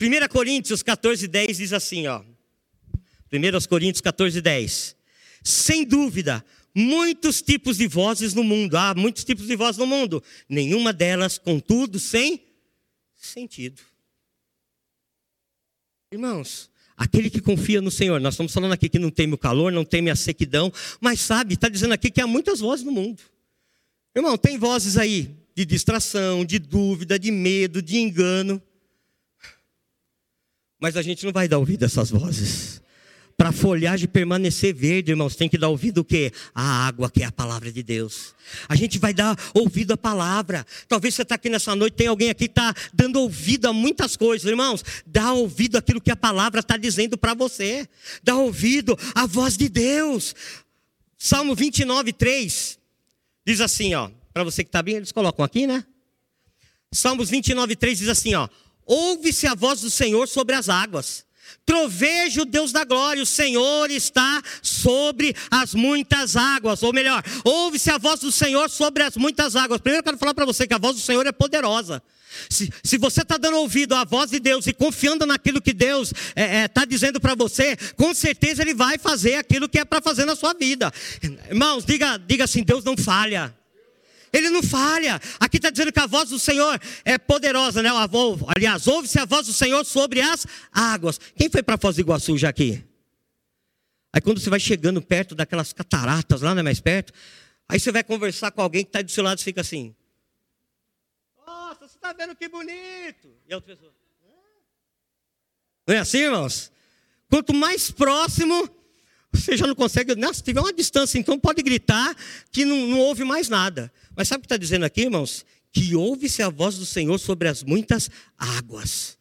1 Coríntios 14, 10 diz assim, ó. 1 Coríntios 14, 10. Sem dúvida, muitos tipos de vozes no mundo. Há muitos tipos de vozes no mundo. Nenhuma delas, contudo, sem sentido. Irmãos, aquele que confia no Senhor, nós estamos falando aqui que não teme o calor, não teme a sequidão, mas sabe, está dizendo aqui que há muitas vozes no mundo. Irmão, tem vozes aí de distração, de dúvida, de medo, de engano. Mas a gente não vai dar ouvido a essas vozes. Para a folhagem permanecer verde, irmãos, tem que dar ouvido o quê? A água, que é a palavra de Deus. A gente vai dar ouvido à palavra. Talvez você está aqui nessa noite, tem alguém aqui que está dando ouvido a muitas coisas, irmãos. Dá ouvido àquilo que a palavra está dizendo para você. Dá ouvido à voz de Deus. Salmo 29, 3 diz assim, ó. Para você que está bem, eles colocam aqui, né? Salmos 29, 3 diz assim, ó. Ouve-se a voz do Senhor sobre as águas Trovejo Deus da glória, o Senhor está sobre as muitas águas. Ou melhor, ouve-se a voz do Senhor sobre as muitas águas. Primeiro eu quero falar para você que a voz do Senhor é poderosa. Se, se você está dando ouvido à voz de Deus e confiando naquilo que Deus está é, é, tá dizendo para você, com certeza Ele vai fazer aquilo que é para fazer na sua vida. Irmãos, diga, diga assim: Deus não falha. Ele não falha. Aqui está dizendo que a voz do Senhor é poderosa, né? Aliás, ouve-se a voz do Senhor sobre as águas. Quem foi para Foz do Iguaçu já aqui? Aí quando você vai chegando perto daquelas cataratas lá, não é mais perto? Aí você vai conversar com alguém que está do seu lado e fica assim. Nossa, você está vendo que bonito. E a outra pessoa. Não é assim, irmãos? Quanto mais próximo, você já não consegue. Não, se tiver uma distância, então pode gritar que não, não ouve mais nada. Mas sabe o que está dizendo aqui, irmãos? Que ouve-se a voz do Senhor sobre as muitas águas.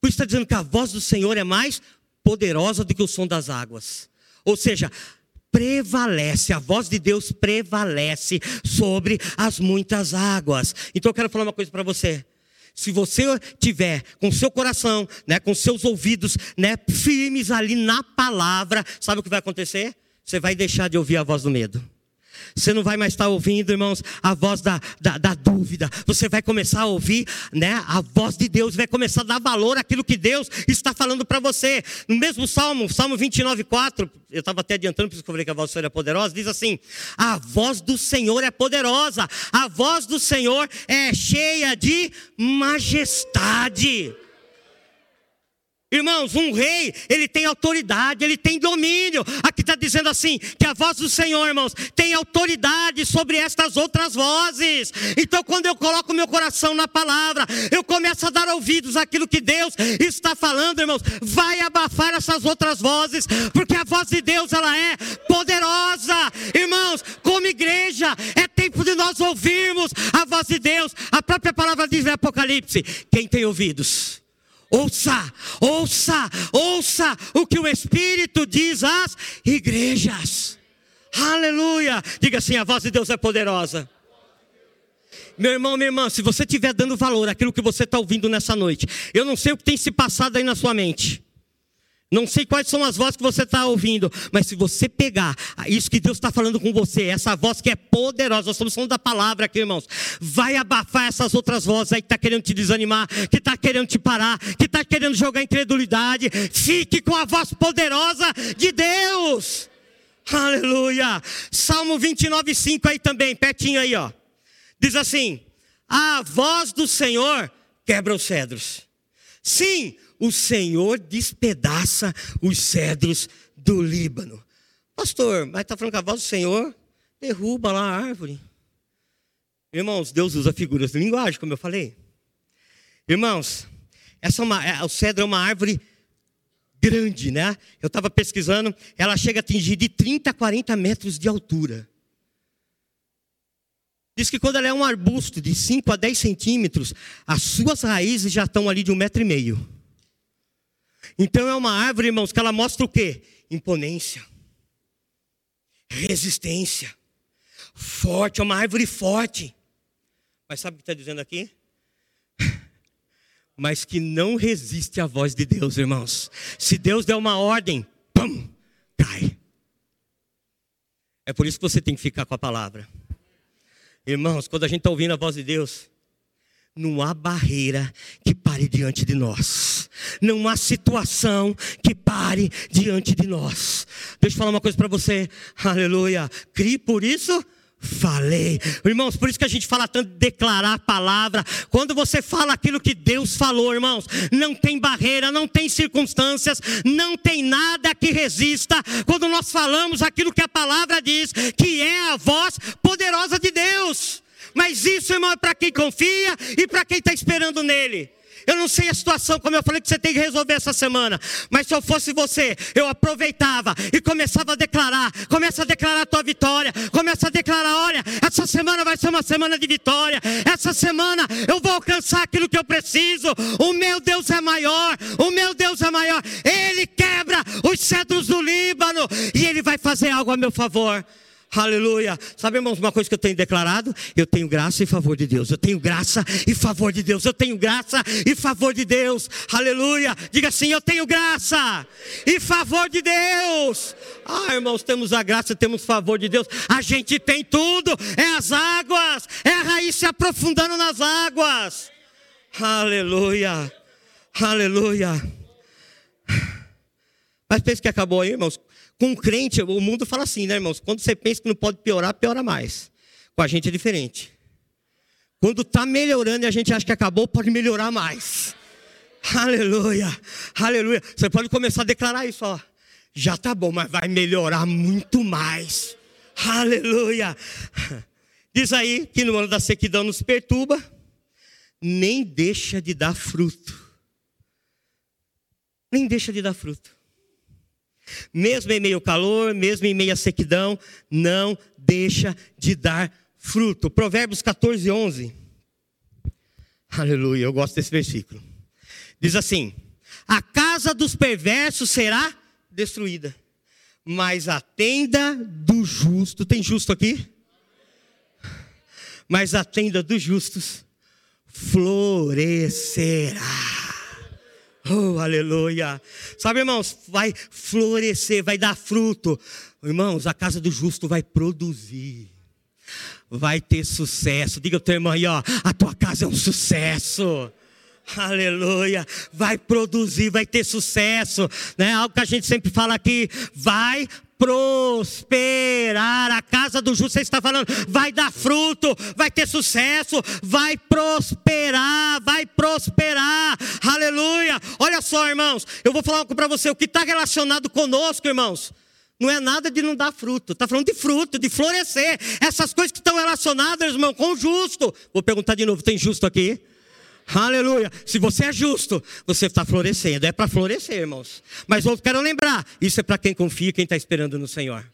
Por isso está dizendo que a voz do Senhor é mais poderosa do que o som das águas. Ou seja, prevalece, a voz de Deus prevalece sobre as muitas águas. Então eu quero falar uma coisa para você. Se você tiver com seu coração, né, com seus ouvidos, né, firmes ali na palavra, sabe o que vai acontecer? Você vai deixar de ouvir a voz do medo. Você não vai mais estar ouvindo, irmãos, a voz da, da, da, dúvida. Você vai começar a ouvir né, a voz de Deus, vai começar a dar valor àquilo que Deus está falando para você. No mesmo Salmo, Salmo 29, 4, eu estava até adiantando, por isso que eu falei que a voz do Senhor é poderosa, diz assim: A voz do Senhor é poderosa, a voz do Senhor é cheia de majestade. Irmãos, um rei, ele tem autoridade, ele tem domínio. Aqui está dizendo assim: que a voz do Senhor, irmãos, tem autoridade sobre estas outras vozes. Então, quando eu coloco meu coração na palavra, eu começo a dar ouvidos àquilo que Deus está falando, irmãos. Vai abafar essas outras vozes, porque a voz de Deus, ela é poderosa. Irmãos, como igreja, nós ouvirmos a voz de Deus. A própria palavra diz em Apocalipse: quem tem ouvidos, ouça, ouça, ouça o que o Espírito diz às igrejas. Aleluia! Diga assim: a voz de Deus é poderosa. Meu irmão, minha irmã, se você estiver dando valor àquilo que você está ouvindo nessa noite, eu não sei o que tem se passado aí na sua mente. Não sei quais são as vozes que você está ouvindo, mas se você pegar isso que Deus está falando com você, essa voz que é poderosa, nós estamos falando da palavra aqui, irmãos, vai abafar essas outras vozes aí que está querendo te desanimar, que está querendo te parar, que está querendo jogar incredulidade. Fique com a voz poderosa de Deus. Aleluia. Salmo 29, 5 aí também, pertinho aí, ó. Diz assim: A voz do Senhor quebra os cedros. Sim, o Senhor despedaça os cedros do Líbano. Pastor, mas está falando que a voz do Senhor derruba lá a árvore. Irmãos, Deus usa figuras de linguagem, como eu falei. Irmãos, essa é uma, é, o cedro é uma árvore grande, né? Eu estava pesquisando, ela chega a atingir de 30 a 40 metros de altura. Diz que quando ela é um arbusto de 5 a 10 centímetros, as suas raízes já estão ali de um metro e meio. Então é uma árvore, irmãos, que ela mostra o quê? Imponência, resistência, forte, é uma árvore forte. Mas sabe o que está dizendo aqui? Mas que não resiste à voz de Deus, irmãos. Se Deus der uma ordem, pum, cai. É por isso que você tem que ficar com a palavra. Irmãos, quando a gente está ouvindo a voz de Deus, não há barreira que pare diante de nós. Não há situação que pare diante de nós. Deixa eu falar uma coisa para você. Aleluia. Crie por isso falei. Irmãos, por isso que a gente fala tanto de declarar a palavra. Quando você fala aquilo que Deus falou, irmãos, não tem barreira, não tem circunstâncias, não tem nada que resista. Quando nós falamos aquilo que a palavra diz, que é a voz poderosa de Deus. Mas isso, irmão, é para quem confia e para quem está esperando nele. Eu não sei a situação, como eu falei, que você tem que resolver essa semana. Mas se eu fosse você, eu aproveitava e começava a declarar. Começa a declarar a tua vitória. Começa a declarar: olha, essa semana vai ser uma semana de vitória. Essa semana eu vou alcançar aquilo que eu preciso. O meu Deus é maior. O meu Deus é maior. Ele quebra os cedros do Líbano. E ele vai fazer algo a meu favor. Aleluia. Sabe, irmãos, uma coisa que eu tenho declarado? Eu tenho graça e favor de Deus. Eu tenho graça e favor de Deus. Eu tenho graça e favor de Deus. Aleluia. Diga assim: Eu tenho graça e favor de Deus. Ah, irmãos, temos a graça, temos favor de Deus. A gente tem tudo. É as águas. É a raiz se aprofundando nas águas. Aleluia. Aleluia. Mas pensa que acabou aí, irmãos? Com crente, o mundo fala assim, né, irmãos? Quando você pensa que não pode piorar, piora mais. Com a gente é diferente. Quando está melhorando e a gente acha que acabou, pode melhorar mais. Aleluia, aleluia. Você pode começar a declarar isso, ó. Já tá bom, mas vai melhorar muito mais. Aleluia. Diz aí que no ano da sequidão nos perturba, nem deixa de dar fruto. Nem deixa de dar fruto. Mesmo em meio ao calor, mesmo em meio à sequidão, não deixa de dar fruto. Provérbios 14, 11. Aleluia, eu gosto desse versículo. Diz assim: A casa dos perversos será destruída, mas a tenda do justo, tem justo aqui? Mas a tenda dos justos florescerá. Oh, aleluia. Sabe, irmãos, vai florescer, vai dar fruto. Irmãos, a casa do justo vai produzir. Vai ter sucesso. Diga ao teu irmão aí, ó, a tua casa é um sucesso. Aleluia, vai produzir, vai ter sucesso, né? Algo que a gente sempre fala aqui, vai prosperar. A casa do justo, você está falando, vai dar fruto, vai ter sucesso, vai prosperar, vai prosperar. Aleluia. Olha só, irmãos, eu vou falar algo para você. O que está relacionado conosco, irmãos, não é nada de não dar fruto, está falando de fruto, de florescer. Essas coisas que estão relacionadas, irmão, com o justo. Vou perguntar de novo: tem justo aqui? Aleluia. Se você é justo, você está florescendo. É para florescer, irmãos. Mas eu quero lembrar: isso é para quem confia, quem está esperando no Senhor.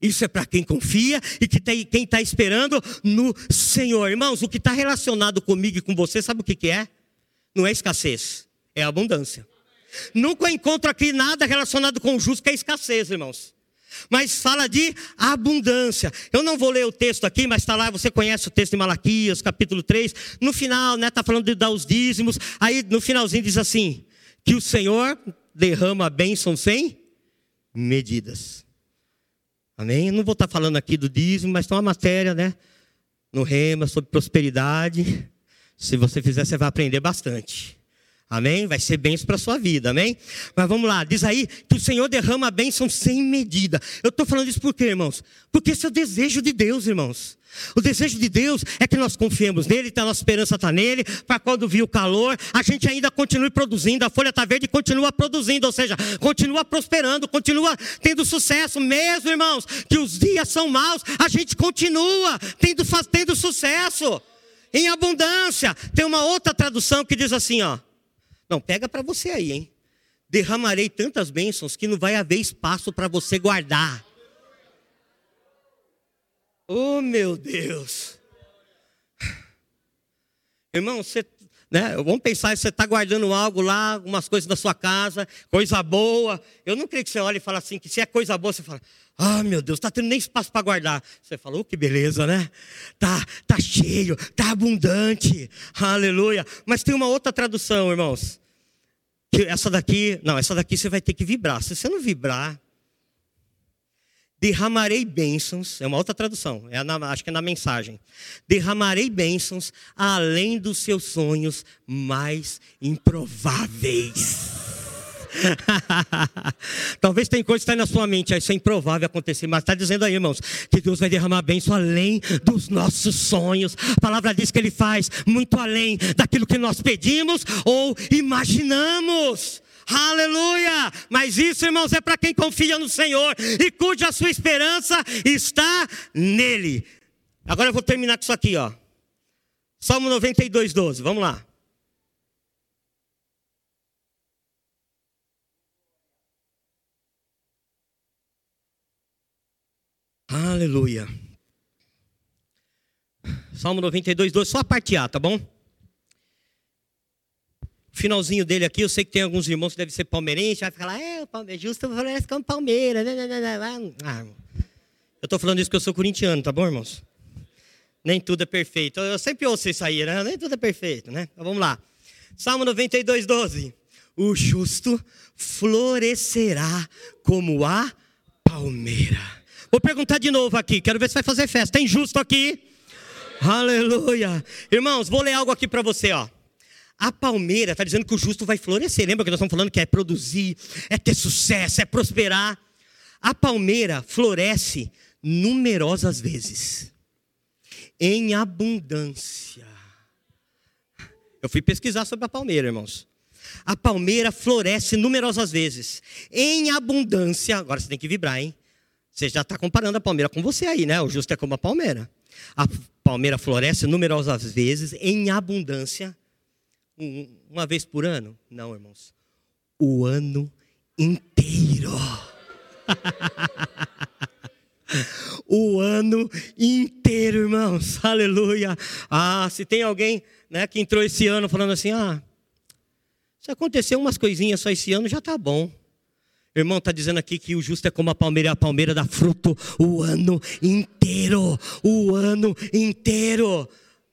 Isso é para quem confia e que tem, quem está esperando no Senhor. Irmãos, o que está relacionado comigo e com você, sabe o que, que é? Não é escassez, é abundância. Nunca encontro aqui nada relacionado com o justo que é escassez, irmãos. Mas fala de abundância. Eu não vou ler o texto aqui, mas está lá, você conhece o texto de Malaquias, capítulo 3. No final, né, está falando de dar os dízimos. Aí no finalzinho diz assim: que o Senhor derrama a bênção sem medidas. Amém? Eu não vou estar falando aqui do dízimo, mas tem uma matéria, né? No Rema sobre prosperidade. Se você fizer, você vai aprender bastante. Amém? Vai ser bênção para a sua vida, amém? Mas vamos lá, diz aí que o Senhor derrama a bênção sem medida. Eu estou falando isso por quê, irmãos? Porque esse é o desejo de Deus, irmãos. O desejo de Deus é que nós confiemos nele, tá, a nossa esperança está nele, para quando vir o calor, a gente ainda continue produzindo, a folha está verde e continua produzindo, ou seja, continua prosperando, continua tendo sucesso, mesmo, irmãos, que os dias são maus, a gente continua tendo, tendo sucesso, em abundância. Tem uma outra tradução que diz assim, ó. Não, pega para você aí, hein? Derramarei tantas bênçãos que não vai haver espaço para você guardar. Oh, meu Deus. Irmão, você, né, vamos pensar, você está guardando algo lá, algumas coisas da sua casa, coisa boa. Eu não creio que você olhe e fale assim, que se é coisa boa, você fala, ah, meu Deus, está tendo nem espaço para guardar. Você falou, oh, que beleza, né? Tá, tá cheio, tá abundante, aleluia. Mas tem uma outra tradução, irmãos essa daqui, não, essa daqui você vai ter que vibrar. Se você não vibrar, derramarei bênçãos, é uma outra tradução, é na, acho que é na mensagem. Derramarei bênçãos além dos seus sonhos mais improváveis. Talvez tem coisa que está na sua mente, isso é improvável acontecer, mas está dizendo aí, irmãos, que Deus vai derramar bênção além dos nossos sonhos. A palavra diz que Ele faz muito além daquilo que nós pedimos ou imaginamos. Aleluia! Mas isso, irmãos, é para quem confia no Senhor e cuja sua esperança está nele. Agora eu vou terminar com isso aqui, ó. Salmo 92, 12. Vamos lá. Aleluia. Salmo 92, 2, só a parte A, tá bom? Finalzinho dele aqui, eu sei que tem alguns irmãos que devem ser palmeirenses, vai falar, é, o Palmeiras justo parece como Palmeiras. Né, né, né, ah, eu estou falando isso porque eu sou corintiano, tá bom, irmãos? Nem tudo é perfeito. Eu sempre ouço isso aí, né? Nem tudo é perfeito, né? Então vamos lá. Salmo 92, 12. O justo florescerá como a palmeira Vou perguntar de novo aqui, quero ver se vai fazer festa. Tem justo aqui? Aleluia. Irmãos, vou ler algo aqui para você, ó. A palmeira está dizendo que o justo vai florescer. Lembra que nós estamos falando que é produzir, é ter sucesso, é prosperar. A palmeira floresce numerosas vezes, em abundância. Eu fui pesquisar sobre a palmeira, irmãos. A palmeira floresce numerosas vezes, em abundância. Agora você tem que vibrar, hein? Você já está comparando a palmeira com você aí, né? O justo é como a palmeira. A palmeira floresce numerosas vezes, em abundância, uma vez por ano? Não, irmãos. O ano inteiro. o ano inteiro, irmãos. Aleluia. Ah, se tem alguém né, que entrou esse ano falando assim: ah, se aconteceu umas coisinhas só esse ano, já está bom. Irmão, está dizendo aqui que o justo é como a palmeira, a palmeira dá fruto o ano inteiro, o ano inteiro.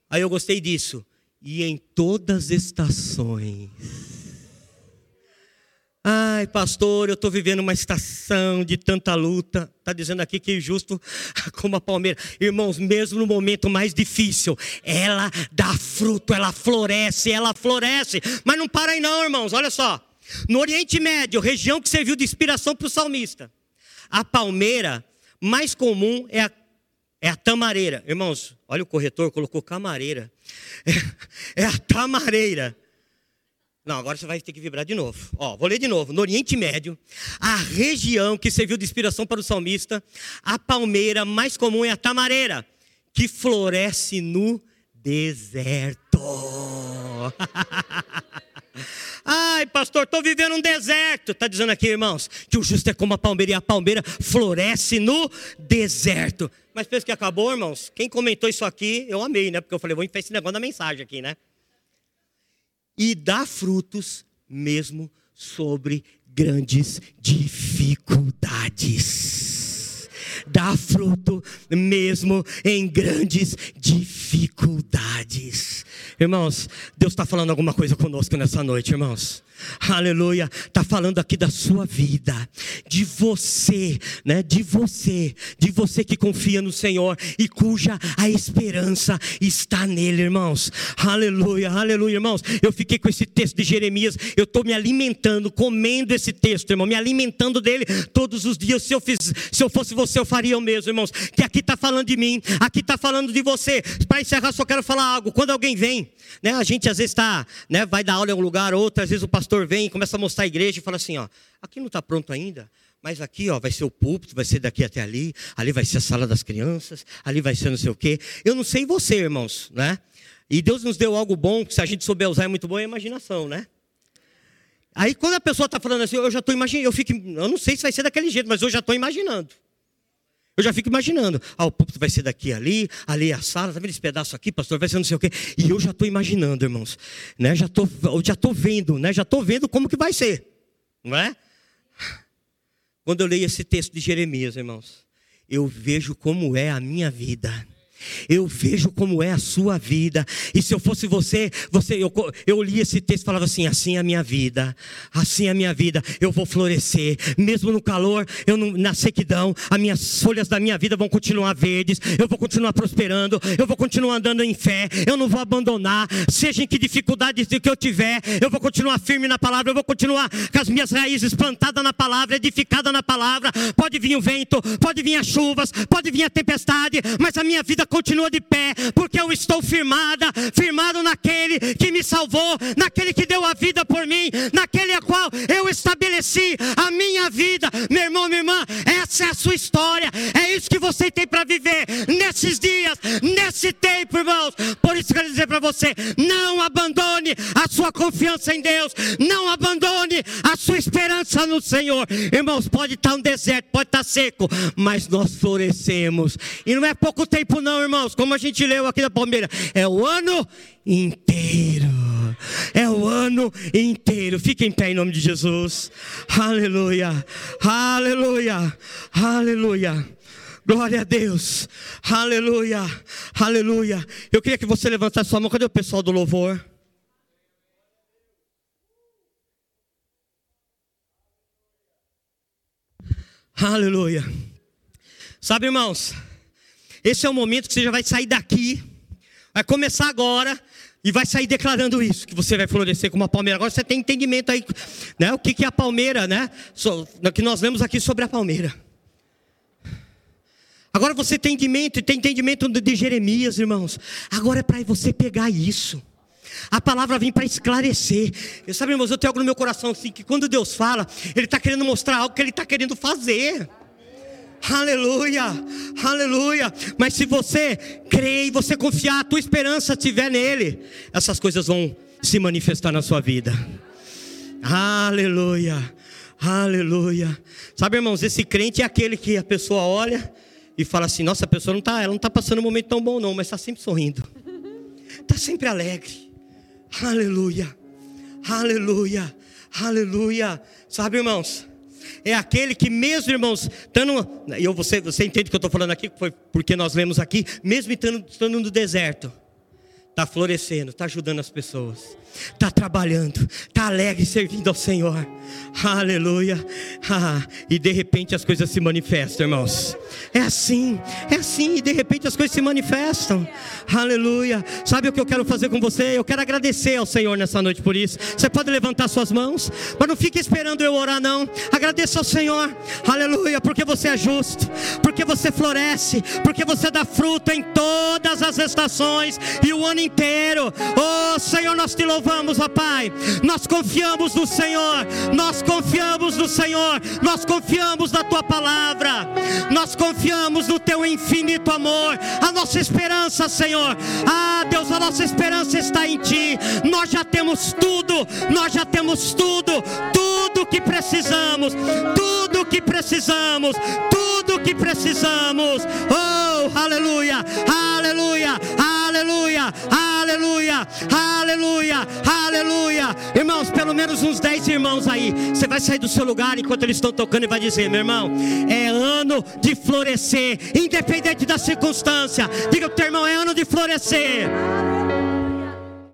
Aí eu gostei disso. E em todas as estações. Ai, pastor, eu estou vivendo uma estação de tanta luta. Está dizendo aqui que justo, como a palmeira. Irmãos, mesmo no momento mais difícil, ela dá fruto, ela floresce, ela floresce. Mas não para aí, não, irmãos, olha só. No Oriente Médio, região que serviu de inspiração para o salmista, a palmeira mais comum é a, é a tamareira. Irmãos, olha o corretor, colocou camareira. É, é a tamareira. Não, agora você vai ter que vibrar de novo. Ó, vou ler de novo. No Oriente Médio, a região que serviu de inspiração para o salmista, a palmeira mais comum é a tamareira, que floresce no deserto. Ai, pastor, estou vivendo um deserto. Está dizendo aqui, irmãos, que o justo é como a palmeira e a palmeira floresce no deserto. Mas pensa que acabou, irmãos? Quem comentou isso aqui, eu amei, né? Porque eu falei, vou enfiar esse negócio na mensagem aqui, né? E dá frutos mesmo sobre grandes dificuldades dá fruto mesmo em grandes dificuldades. Irmãos, Deus está falando alguma coisa conosco nessa noite, irmãos. Aleluia. Está falando aqui da sua vida, de você, né? De você, de você que confia no Senhor e cuja a esperança está nele, irmãos. Aleluia, aleluia, irmãos. Eu fiquei com esse texto de Jeremias, eu estou me alimentando, comendo esse texto, irmão, me alimentando dele todos os dias. Se eu, fiz, se eu fosse você, eu faria o mesmo, irmãos. Que aqui está falando de mim, aqui está falando de você. Para encerrar, só quero falar algo. Quando alguém vem, né? A gente às vezes está, né? Vai dar aula em um lugar, outro, às vezes o pastor vem e começa a mostrar a igreja e fala assim: ó, aqui não está pronto ainda, mas aqui ó, vai ser o púlpito, vai ser daqui até ali, ali vai ser a sala das crianças, ali vai ser não sei o quê. Eu não sei você, irmãos, né? E Deus nos deu algo bom, que se a gente souber usar é muito bom, é a imaginação, né? Aí quando a pessoa está falando assim, eu já estou imaginando, eu fico, eu não sei se vai ser daquele jeito, mas eu já estou imaginando. Eu já fico imaginando, ah, o púlpito vai ser daqui ali, ali é a sala, tá vendo esse pedaço aqui, pastor, vai ser não sei o quê. E eu já estou imaginando, irmãos, né? Já estou, já estou vendo, né? Já estou vendo como que vai ser, não é? Quando eu leio esse texto de Jeremias, irmãos, eu vejo como é a minha vida. Eu vejo como é a sua vida. E se eu fosse você, você eu, eu li esse texto e falava assim: assim é a minha vida, assim é a minha vida. Eu vou florescer, mesmo no calor, eu não, na sequidão, as minhas folhas da minha vida vão continuar verdes. Eu vou continuar prosperando, eu vou continuar andando em fé. Eu não vou abandonar, seja em que dificuldade que eu tiver, eu vou continuar firme na palavra. Eu vou continuar com as minhas raízes plantadas na palavra, edificada na palavra. Pode vir o vento, pode vir as chuvas, pode vir a tempestade, mas a minha vida continua de pé, porque eu estou firmada, firmado naquele que me salvou, naquele que deu a vida por mim, naquele a qual eu estabeleci a minha vida. Meu irmão, minha irmã, essa é a sua história, é isso que você tem para viver nesses dias, nesse tempo, irmãos. Por isso quero dizer para você: não abandone a sua confiança em Deus, não abandone a sua esperança no Senhor. Irmãos, pode estar um deserto, pode estar seco, mas nós florescemos, e não é pouco tempo, não, irmãos, como a gente leu aqui na Palmeira, é o ano inteiro. É o ano inteiro. Fique em pé em nome de Jesus. Aleluia. Aleluia. Aleluia. Glória a Deus. Aleluia. Aleluia. Eu queria que você levantasse sua mão. Cadê o pessoal do louvor? Aleluia. Sabe, irmãos? Esse é o momento que você já vai sair daqui, vai começar agora e vai sair declarando isso, que você vai florescer como a palmeira. Agora você tem entendimento aí, né? O que, que é a palmeira, né? O que nós lemos aqui sobre a palmeira. Agora você tem entendimento, tem entendimento de Jeremias, irmãos. Agora é para você pegar isso. A palavra vem para esclarecer. Eu sabe, irmãos, eu tenho algo no meu coração assim, que quando Deus fala, Ele está querendo mostrar algo que Ele está querendo fazer. Aleluia, aleluia. Mas se você crer e você confiar, a tua esperança estiver nele, essas coisas vão se manifestar na sua vida. Aleluia, aleluia. Sabe, irmãos, esse crente é aquele que a pessoa olha e fala assim: nossa, a pessoa não está, ela não está passando um momento tão bom, não, mas está sempre sorrindo, está sempre alegre. Aleluia, aleluia, aleluia. Sabe, irmãos? É aquele que, mesmo irmãos, estando, eu, você, você entende o que eu estou falando aqui, foi porque nós lemos aqui, mesmo estando, estando no deserto, está florescendo, está ajudando as pessoas está trabalhando, está alegre servindo ao Senhor. Aleluia. Ah, e de repente as coisas se manifestam, irmãos. É assim, é assim, e de repente as coisas se manifestam. Aleluia. Sabe o que eu quero fazer com você? Eu quero agradecer ao Senhor nessa noite por isso. Você pode levantar suas mãos, mas não fique esperando eu orar, não. Agradeça ao Senhor. Aleluia, porque você é justo, porque você floresce, porque você dá fruto em todas as estações e o ano inteiro. Oh Senhor, nós te louvamos, ó Pai. Nós confiamos no Senhor. Nós confiamos no Senhor. Nós confiamos na tua palavra. Nós confiamos no teu infinito amor. A nossa esperança, Senhor. Ah, Deus, a nossa esperança está em ti. Nós já temos tudo. Nós já temos tudo. Tudo que precisamos. Tudo que precisamos. Tudo que precisamos. Oh, aleluia. Aleluia. Aleluia. Aleluia. Aleluia. Aleluia. Irmãos, pelo menos uns 10 irmãos aí. Você vai sair do seu lugar enquanto eles estão tocando e vai dizer: meu irmão, é ano de florescer, independente da circunstância. Diga para o teu irmão: é ano de florescer.